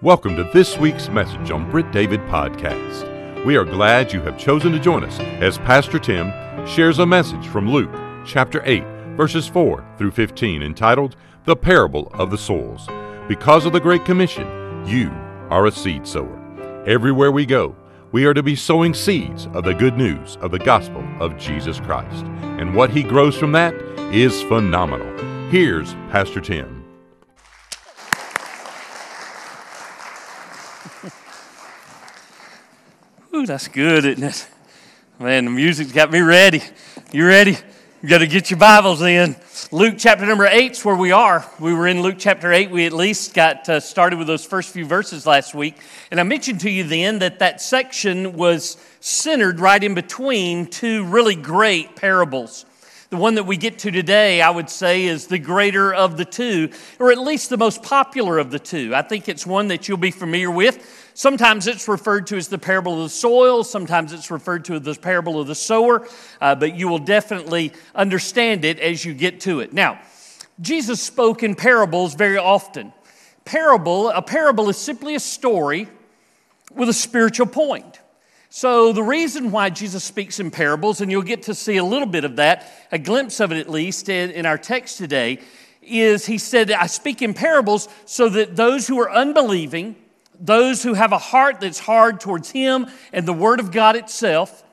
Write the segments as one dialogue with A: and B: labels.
A: Welcome to this week's message on Britt David Podcast. We are glad you have chosen to join us as Pastor Tim shares a message from Luke chapter 8, verses 4 through 15, entitled The Parable of the Soils. Because of the Great Commission, you are a seed sower. Everywhere we go, we are to be sowing seeds of the good news of the gospel of Jesus Christ. And what he grows from that is phenomenal. Here's Pastor Tim.
B: Ooh, that's good, isn't it? Man, the music's got me ready. You ready? You got to get your Bibles in. Luke chapter number eight is where we are. We were in Luke chapter eight. We at least got uh, started with those first few verses last week. And I mentioned to you then that that section was centered right in between two really great parables. The one that we get to today, I would say, is the greater of the two, or at least the most popular of the two. I think it's one that you'll be familiar with. Sometimes it's referred to as the parable of the soil, sometimes it's referred to as the parable of the sower, uh, but you will definitely understand it as you get to it. Now, Jesus spoke in parables very often. Parable, a parable is simply a story with a spiritual point. So, the reason why Jesus speaks in parables, and you'll get to see a little bit of that, a glimpse of it at least in, our text today, is he said, I speak in parables so that those who are unbelieving, those who have a heart that's hard towards Him and the Word of God itself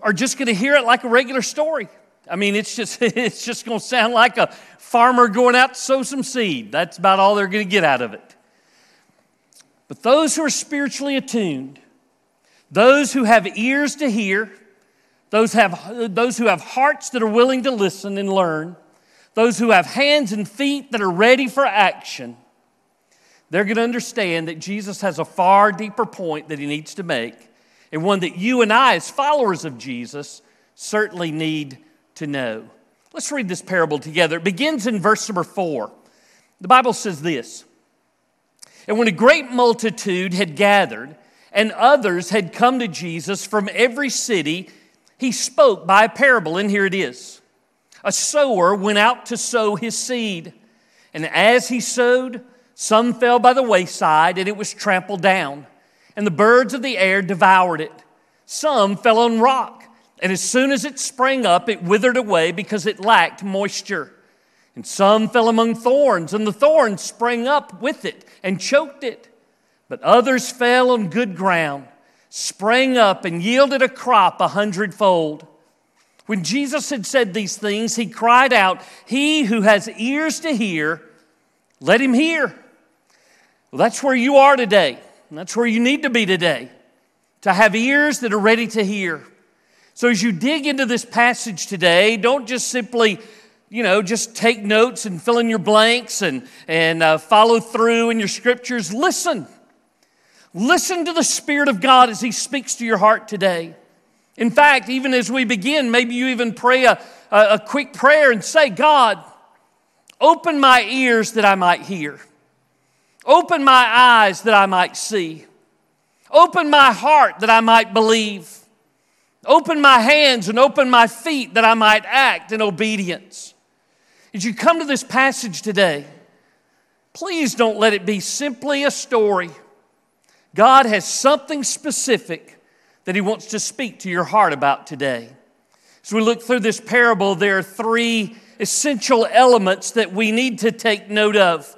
B: are just going to hear it like a regular story. I mean, it's just, it's just going to sound like a farmer going out to sow some seed. That's about all they're going to get out of it. But those who are spiritually attuned, those who have ears to hear, those, have, those who have hearts that are willing to listen and learn, those who have hands and feet that are ready for action, they're going to understand that Jesus has a far deeper point that he needs to make, and one that you and I, as followers of Jesus, certainly need to know. Let's read this parable together. It begins in verse number four. The Bible says this And when a great multitude had gathered, and others had come to Jesus from every city, he spoke by a parable, and here it is. A sower went out to sow his seed, and as he sowed, some fell by the wayside, and it was trampled down, and the birds of the air devoured it. Some fell on rock, and as soon as it sprang up, it withered away because it lacked moisture. And some fell among thorns, and the thorns sprang up with it and choked it. But others fell on good ground, sprang up, and yielded a crop a hundredfold. When Jesus had said these things, he cried out, He who has ears to hear, let him hear. Well, that's where you are today. That's where you need to be today, to have ears that are ready to hear. So as you dig into this passage today, don't just simply, you know, just take notes and fill in your blanks and, and uh, follow through in your scriptures. Listen. Listen to the Spirit of God as He speaks to your heart today. In fact, even as we begin, maybe you even pray a, a, a quick prayer and say, God, open my ears that I might hear. Open my eyes that I might see. Open my heart that I might believe. Open my hands and open my feet that I might act in obedience. As you come to this passage today, please don't let it be simply a story. God has something specific that He wants to speak to your heart about today. As we look through this parable, there are three essential elements that we need to take note of.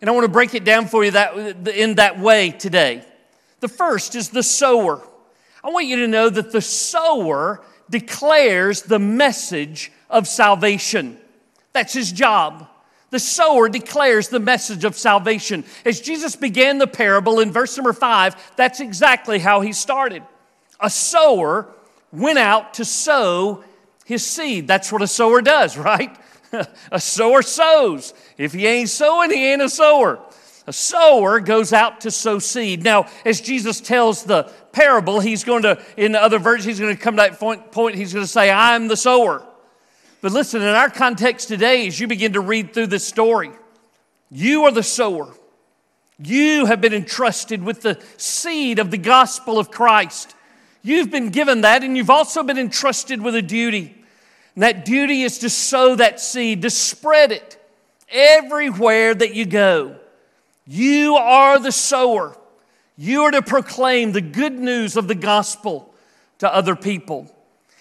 B: And I want to break it down for you that, in that way today. The first is the sower. I want you to know that the sower declares the message of salvation. That's his job. The sower declares the message of salvation. As Jesus began the parable in verse number five, that's exactly how he started. A sower went out to sow his seed. That's what a sower does, right? a sower sows. If he ain't sowing, he ain't a sower. A sower goes out to sow seed. Now, as Jesus tells the parable, he's going to, in other versions, he's going to come to that point, point he's going to say, I'm the sower. But listen, in our context today, as you begin to read through this story, you are the sower. You have been entrusted with the seed of the gospel of Christ. You've been given that, and you've also been entrusted with a duty. And that duty is to sow that seed, to spread it everywhere that you go. You are the sower. You are to proclaim the good news of the gospel to other people.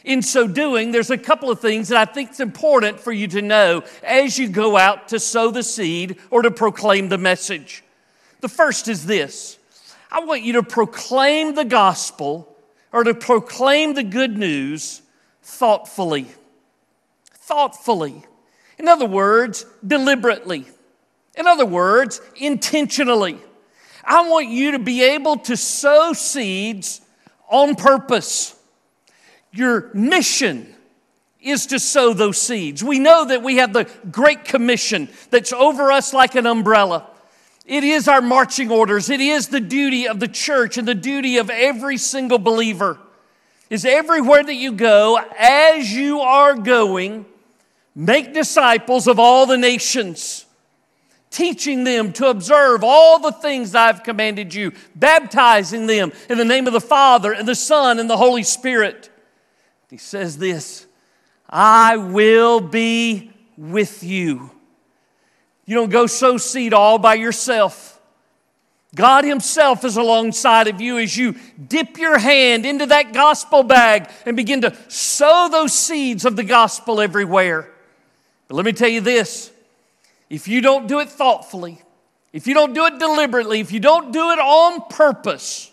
B: In so doing, there's a couple of things that I think it's important for you to know as you go out to sow the seed or to proclaim the message. The first is this I want you to proclaim the gospel or to proclaim the good news thoughtfully. Thoughtfully. In other words, deliberately. In other words, intentionally. I want you to be able to sow seeds on purpose. Your mission is to sow those seeds. We know that we have the Great Commission that's over us like an umbrella. It is our marching orders. It is the duty of the church and the duty of every single believer. Is everywhere that you go, as you are going, make disciples of all the nations, teaching them to observe all the things I've commanded you, baptizing them in the name of the Father and the Son and the Holy Spirit. He says this I will be with you you don't go sow seed all by yourself. God Himself is alongside of you as you dip your hand into that gospel bag and begin to sow those seeds of the gospel everywhere. But let me tell you this if you don't do it thoughtfully, if you don't do it deliberately, if you don't do it on purpose,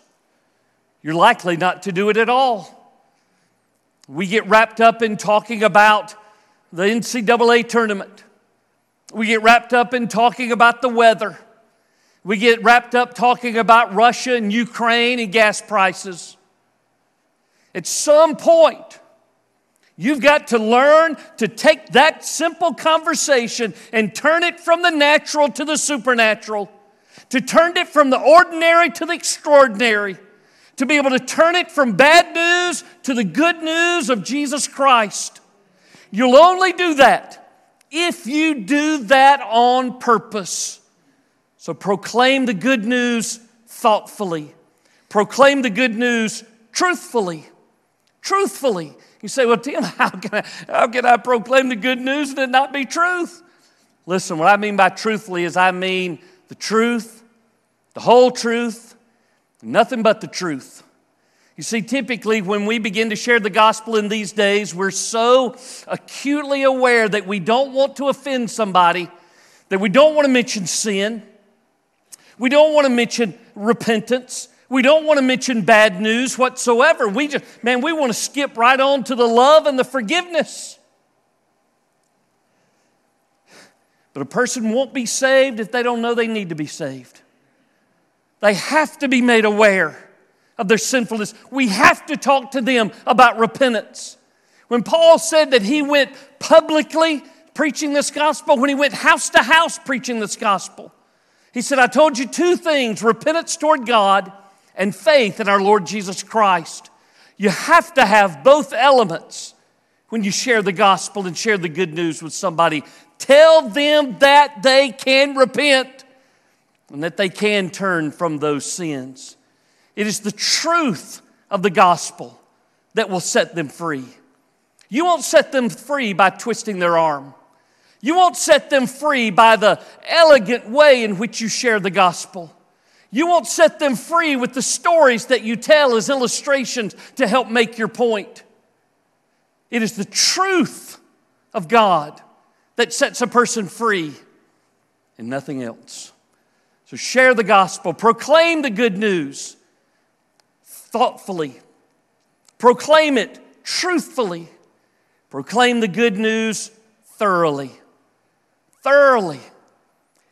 B: you're likely not to do it at all. We get wrapped up in talking about the NCAA tournament. We get wrapped up in talking about the weather. We get wrapped up talking about Russia and Ukraine and gas prices. At some point, you've got to learn to take that simple conversation and turn it from the natural to the supernatural, to turn it from the ordinary to the extraordinary, to be able to turn it from bad news to the good news of Jesus Christ. You'll only do that if you do that on purpose. So proclaim the good news thoughtfully, proclaim the good news truthfully. Truthfully. You say, well, Tim, how can, I, how can I proclaim the good news and it not be truth? Listen, what I mean by truthfully is I mean the truth, the whole truth, nothing but the truth. You see, typically when we begin to share the gospel in these days, we're so acutely aware that we don't want to offend somebody, that we don't want to mention sin, we don't want to mention repentance, we don't want to mention bad news whatsoever. We just, man, we want to skip right on to the love and the forgiveness. But a person won't be saved if they don't know they need to be saved. They have to be made aware of their sinfulness. We have to talk to them about repentance. When Paul said that he went publicly preaching this gospel, when he went house to house preaching this gospel, he said, I told you two things repentance toward God and faith in our Lord Jesus Christ. You have to have both elements when you share the gospel and share the good news with somebody. Tell them that they can repent and that they can turn from those sins. It is the truth of the gospel that will set them free. You won't set them free by twisting their arm. You won't set them free by the elegant way in which you share the gospel. You won't set them free with the stories that you tell as illustrations to help make your point. It is the truth of God that sets a person free and nothing else. So share the gospel, proclaim the good news thoughtfully, proclaim it truthfully, proclaim the good news thoroughly. Thoroughly.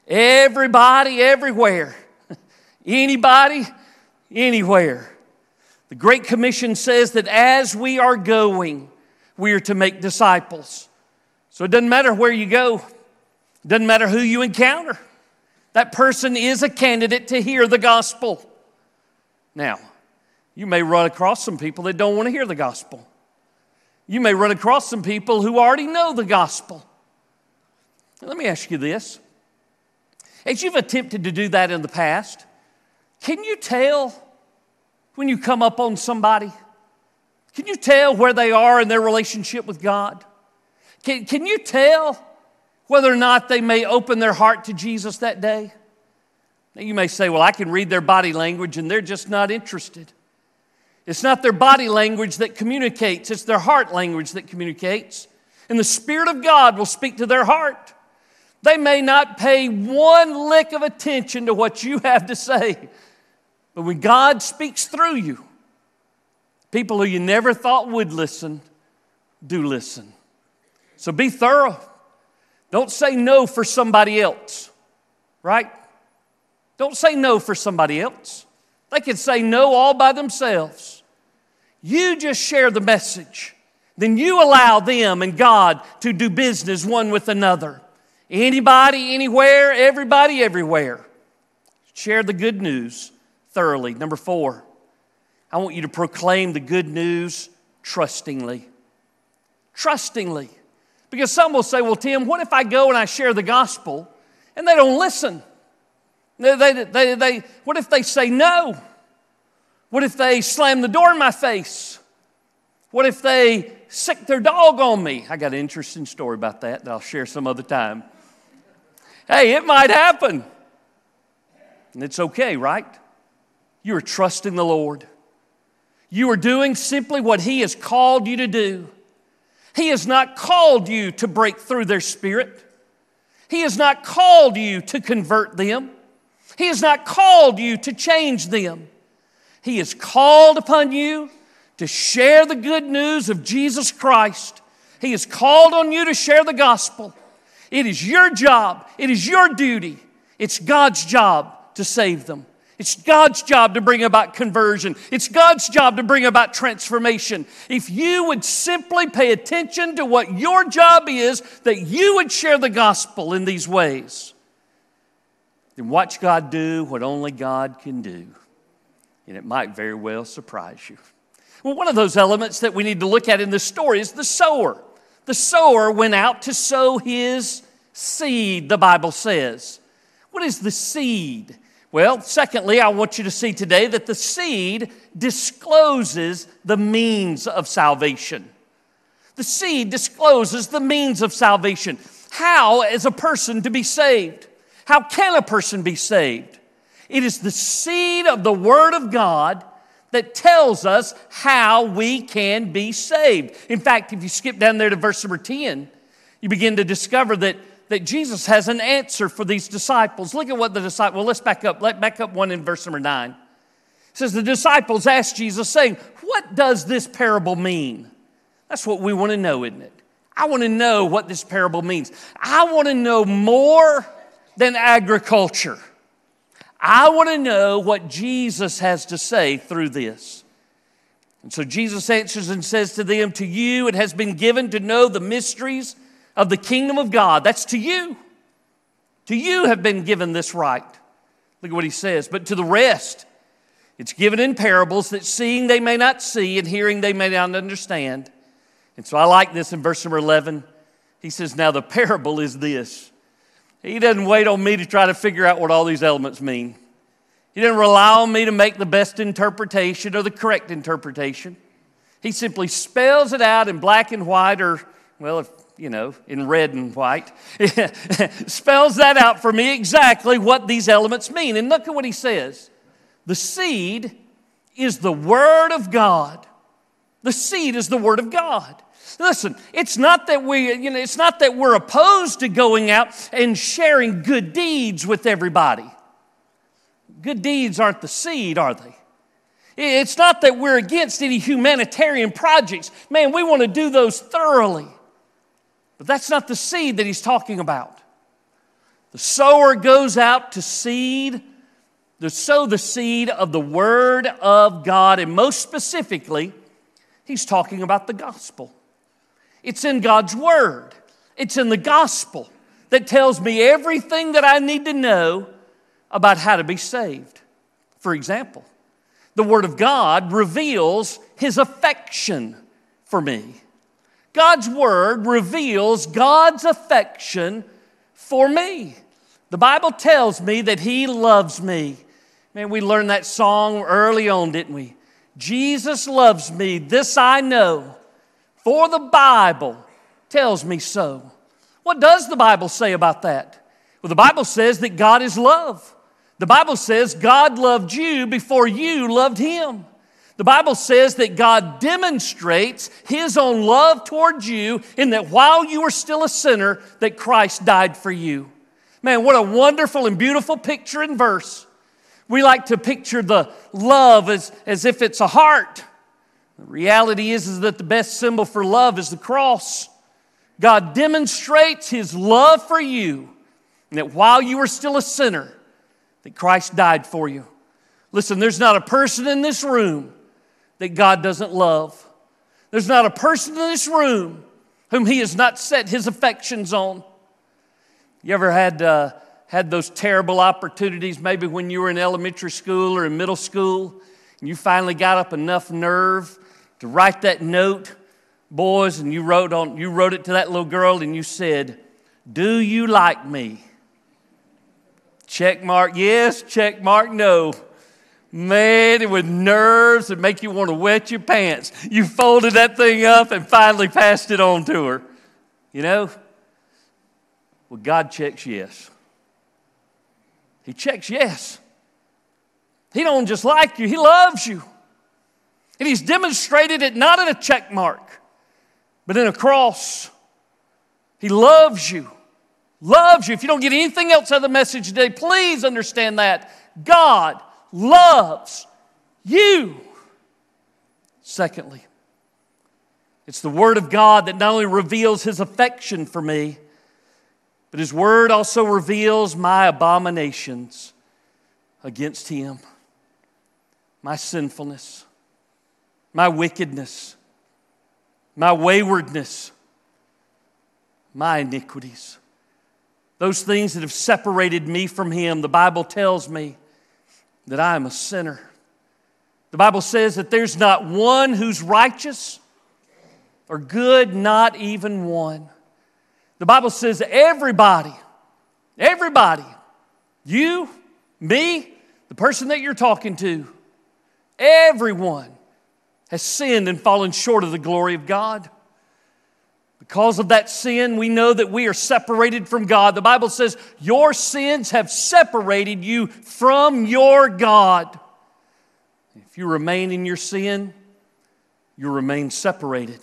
B: Everybody, everywhere. Anybody, anywhere. The Great Commission says that as we are going, we are to make disciples. So it doesn't matter where you go, it doesn't matter who you encounter. That person is a candidate to hear the gospel. Now, you may run across some people that don't want to hear the gospel. You may run across some people who already know the gospel. let me ask you this. As you've attempted to do that in the past, can you tell when you come up on somebody? Can you tell where they are in their relationship with God? Can, can you tell whether or not they may open their heart to Jesus that day? Now, you may say, well, I can read their body language and they're just not interested. It's not their body language that communicates, it's their heart language that communicates. And the Spirit of God will speak to their heart. They may not pay one lick of attention to what you have to say, but when God speaks through you, people who you never thought would listen do listen. So be thorough. Don't say no for somebody else, right? Don't say no for somebody else. They can say no all by themselves. You just share the message. Then you allow them and God to do business one with another. Anybody, anywhere, everybody, everywhere. Share the good news thoroughly. Number four, I want you to proclaim the good news trustingly. Trustingly. Because some will say, well, Tim, what if I go and I share the gospel and they don't listen? They, they, they, they, what if they say no? What if they slam the door in my face? What if they sick their dog on me? I got an interesting story about that that I'll share some other time. Hey, it might happen. And it's okay, right? You are trusting the Lord. You are doing simply what He has called you to do. He has not called you to break through their spirit. He has not called you to convert them. He has not called you to change them. He has called upon you to share the good news of Jesus Christ. He has called on you to share the gospel. It is your job, it is your duty, it's God's job to save them. It's God's job to bring about conversion. It's God's job to bring about transformation. If you would simply pay attention to what your job is, that you would share the gospel in these ways, then watch God do what only God can do. And it might very well surprise you. Well, one of those elements that we need to look at in this story is the sower. The sower went out to sow his seed, the Bible says. What is the seed? Well, secondly, I want you to see today that the seed discloses the means of salvation. The seed discloses the means of salvation. How is a person to be saved? How can a person be saved? It is the seed of the Word of God that tells us how we can be saved. In fact, if you skip down there to verse number 10, you begin to discover that that Jesus has an answer for these disciples. Look at what the disciples, well, let's back up. Let back up one in verse number nine. It says, The disciples asked Jesus, saying, What does this parable mean? That's what we want to know, isn't it? I want to know what this parable means. I want to know more than agriculture. I want to know what Jesus has to say through this. And so Jesus answers and says to them, To you it has been given to know the mysteries of the kingdom of God. That's to you. To you have been given this right. Look at what he says. But to the rest, it's given in parables that seeing they may not see and hearing they may not understand. And so I like this in verse number 11. He says, Now the parable is this. He doesn't wait on me to try to figure out what all these elements mean. He didn't rely on me to make the best interpretation or the correct interpretation. He simply spells it out in black and white, or, well, if you know, in red and white, spells that out for me exactly what these elements mean. And look at what he says the seed is the Word of God. The seed is the Word of God. Listen, it's not that we, you know, it's not that we're opposed to going out and sharing good deeds with everybody. Good deeds aren't the seed, are they? It's not that we're against any humanitarian projects. Man, we want to do those thoroughly. But that's not the seed that he's talking about. The sower goes out to seed, to sow the seed of the Word of God, and most specifically, he's talking about the gospel. It's in God's Word, it's in the gospel that tells me everything that I need to know about how to be saved. For example, the Word of God reveals His affection for me. God's word reveals God's affection for me. The Bible tells me that He loves me. Man, we learned that song early on, didn't we? Jesus loves me, this I know, for the Bible tells me so. What does the Bible say about that? Well, the Bible says that God is love. The Bible says God loved you before you loved him. The Bible says that God demonstrates his own love towards you in that while you were still a sinner, that Christ died for you. Man, what a wonderful and beautiful picture and verse. We like to picture the love as, as if it's a heart. The reality is, is that the best symbol for love is the cross. God demonstrates his love for you, and that while you were still a sinner, that Christ died for you. Listen, there's not a person in this room that God doesn't love. There's not a person in this room whom He has not set His affections on. You ever had, uh, had those terrible opportunities, maybe when you were in elementary school or in middle school, and you finally got up enough nerve to write that note, boys, and you wrote, on, you wrote it to that little girl and you said, Do you like me? Check mark yes, check mark no. Man, it with nerves that make you want to wet your pants. You folded that thing up and finally passed it on to her. You know? Well, God checks yes. He checks yes. He don't just like you, he loves you. And he's demonstrated it not in a check mark, but in a cross. He loves you. Loves you. If you don't get anything else out of the message today, please understand that. God loves you. Secondly, it's the Word of God that not only reveals His affection for me, but His Word also reveals my abominations against Him, my sinfulness, my wickedness, my waywardness, my iniquities. Those things that have separated me from Him, the Bible tells me that I am a sinner. The Bible says that there's not one who's righteous or good, not even one. The Bible says everybody, everybody, you, me, the person that you're talking to, everyone has sinned and fallen short of the glory of God. Because of that sin, we know that we are separated from God. The Bible says, Your sins have separated you from your God. If you remain in your sin, you remain separated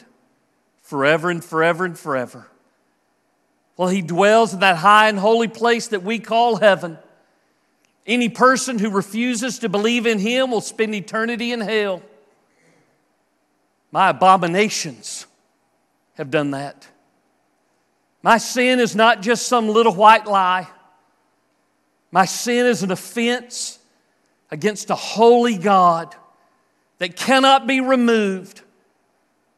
B: forever and forever and forever. Well, He dwells in that high and holy place that we call heaven. Any person who refuses to believe in Him will spend eternity in hell. My abominations have done that. My sin is not just some little white lie. My sin is an offense against a holy God that cannot be removed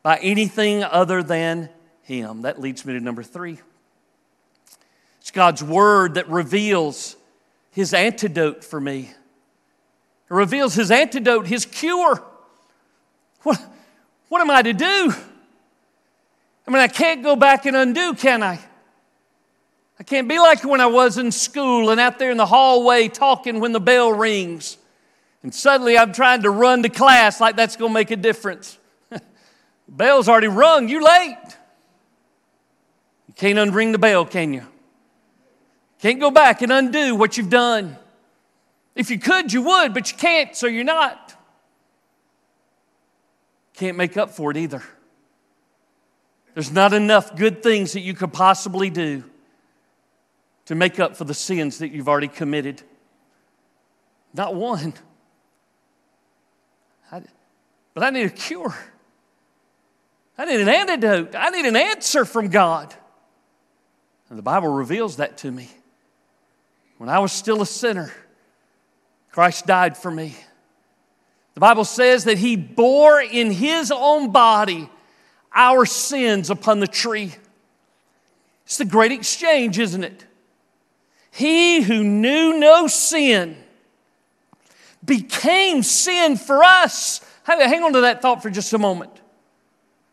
B: by anything other than Him. That leads me to number three. It's God's Word that reveals His antidote for me. It reveals His antidote, His cure. What, what am I to do? I mean, I can't go back and undo, can I? I can't be like when I was in school and out there in the hallway talking when the bell rings. And suddenly I'm trying to run to class like that's going to make a difference. bell's already rung, you late. You can't unring the bell, can you? Can't go back and undo what you've done. If you could, you would, but you can't, so you're not. Can't make up for it either. There's not enough good things that you could possibly do to make up for the sins that you've already committed. Not one. I, but I need a cure. I need an antidote. I need an answer from God. And the Bible reveals that to me. When I was still a sinner, Christ died for me. The Bible says that He bore in His own body our sins upon the tree. It's the great exchange, isn't it? He who knew no sin became sin for us. Hang on to that thought for just a moment.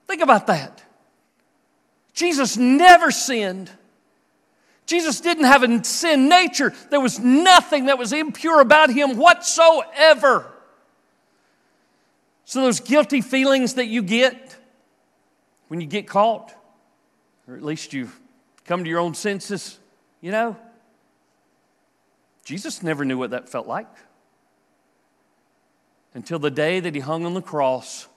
B: Think about that. Jesus never sinned. Jesus didn't have a sin nature. There was nothing that was impure about him whatsoever. So, those guilty feelings that you get, when you get caught, or at least you come to your own senses, you know? Jesus never knew what that felt like until the day that he hung on the cross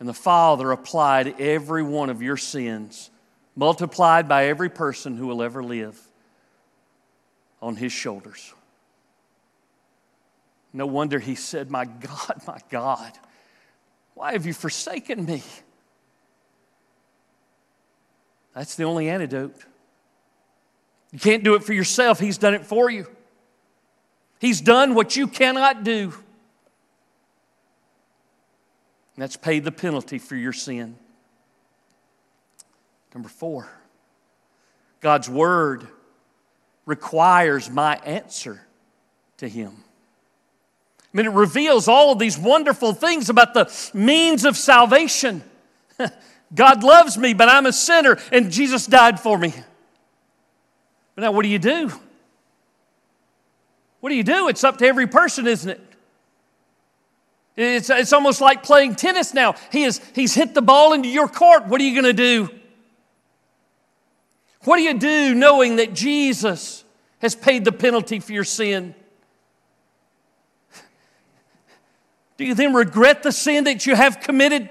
B: and the Father applied every one of your sins, multiplied by every person who will ever live, on his shoulders. No wonder he said, My God, my God, why have you forsaken me? That's the only antidote. You can't do it for yourself, He's done it for you. He's done what you cannot do. And that's paid the penalty for your sin. Number four, God's Word requires my answer to Him. I mean, it reveals all of these wonderful things about the means of salvation. God loves me, but I'm a sinner, and Jesus died for me. But now, what do you do? What do you do? It's up to every person, isn't it? It's, it's almost like playing tennis now. He is, he's hit the ball into your court. What are you going to do? What do you do knowing that Jesus has paid the penalty for your sin? Do you then regret the sin that you have committed?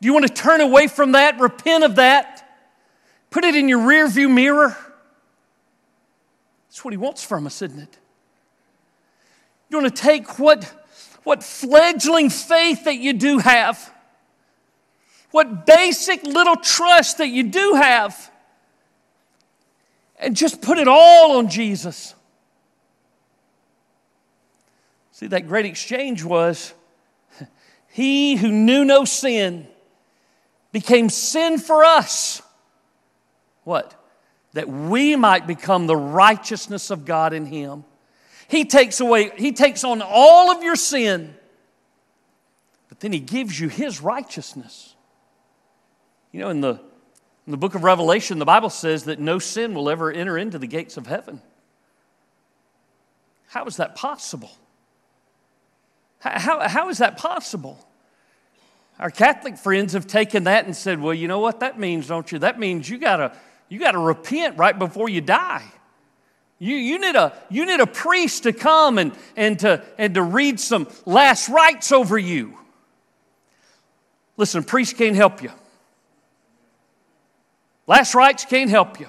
B: Do you want to turn away from that, repent of that, put it in your rearview mirror? That's what he wants from us, isn't it? You want to take what, what fledgling faith that you do have, what basic little trust that you do have, and just put it all on Jesus. See, that great exchange was He who knew no sin became sin for us. What? That we might become the righteousness of God in Him. He takes away, He takes on all of your sin, but then He gives you His righteousness. You know, in the, in the book of Revelation, the Bible says that no sin will ever enter into the gates of heaven. How is that possible? How, how is that possible? Our Catholic friends have taken that and said, well, you know what that means, don't you? That means you gotta, you gotta repent right before you die. You, you, need a, you need a priest to come and, and, to, and to read some last rites over you. Listen, priests can't help you. Last rites can't help you.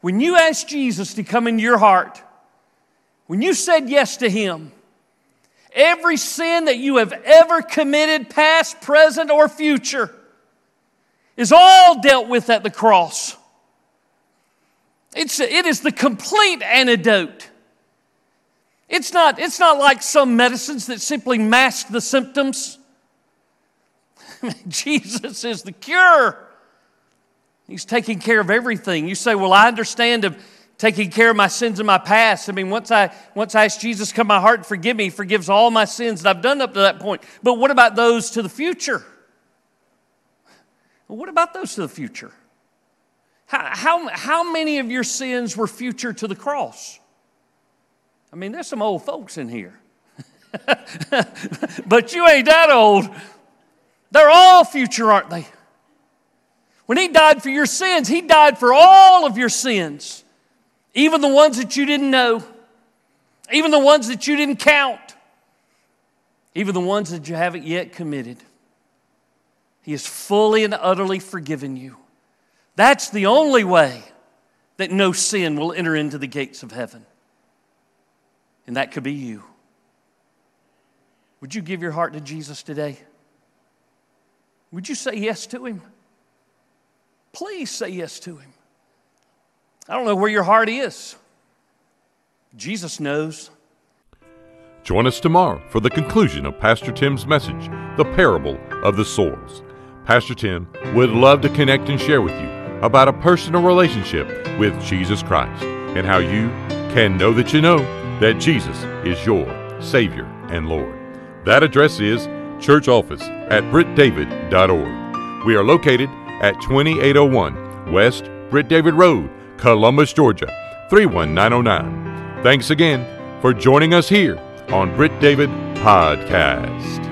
B: When you asked Jesus to come into your heart, when you said yes to Him, Every sin that you have ever committed, past, present, or future, is all dealt with at the cross. It's, it is the complete antidote. It's not, it's not like some medicines that simply mask the symptoms. Jesus is the cure. He's taking care of everything. You say, Well, I understand him taking care of my sins in my past. I mean, once I once I ask Jesus come my heart and forgive me, he forgives all my sins that I've done up to that point. But what about those to the future? What about those to the future? How, how, how many of your sins were future to the cross? I mean, there's some old folks in here. but you ain't that old. They're all future, aren't they? When he died for your sins, he died for all of your sins even the ones that you didn't know, even the ones that you didn't count, even the ones that you haven't yet committed. He has fully and utterly forgiven you. That's the only way that no sin will enter into the gates of heaven. And that could be you. Would you give your heart to Jesus today? Would you say yes to Him? Please say yes to Him. I don't know where your heart is. Jesus knows.
A: Join us tomorrow for the conclusion of Pastor Tim's message, The Parable of the Soils. Pastor Tim would love to connect and share with you about a personal relationship with Jesus Christ and how you can know that you know that Jesus is your Savior and Lord. That address is church office at brittdavid.org. We are located at 2801 West Britt David Road, Columbus, Georgia 31909. Thanks again for joining us here on Britt David Podcast.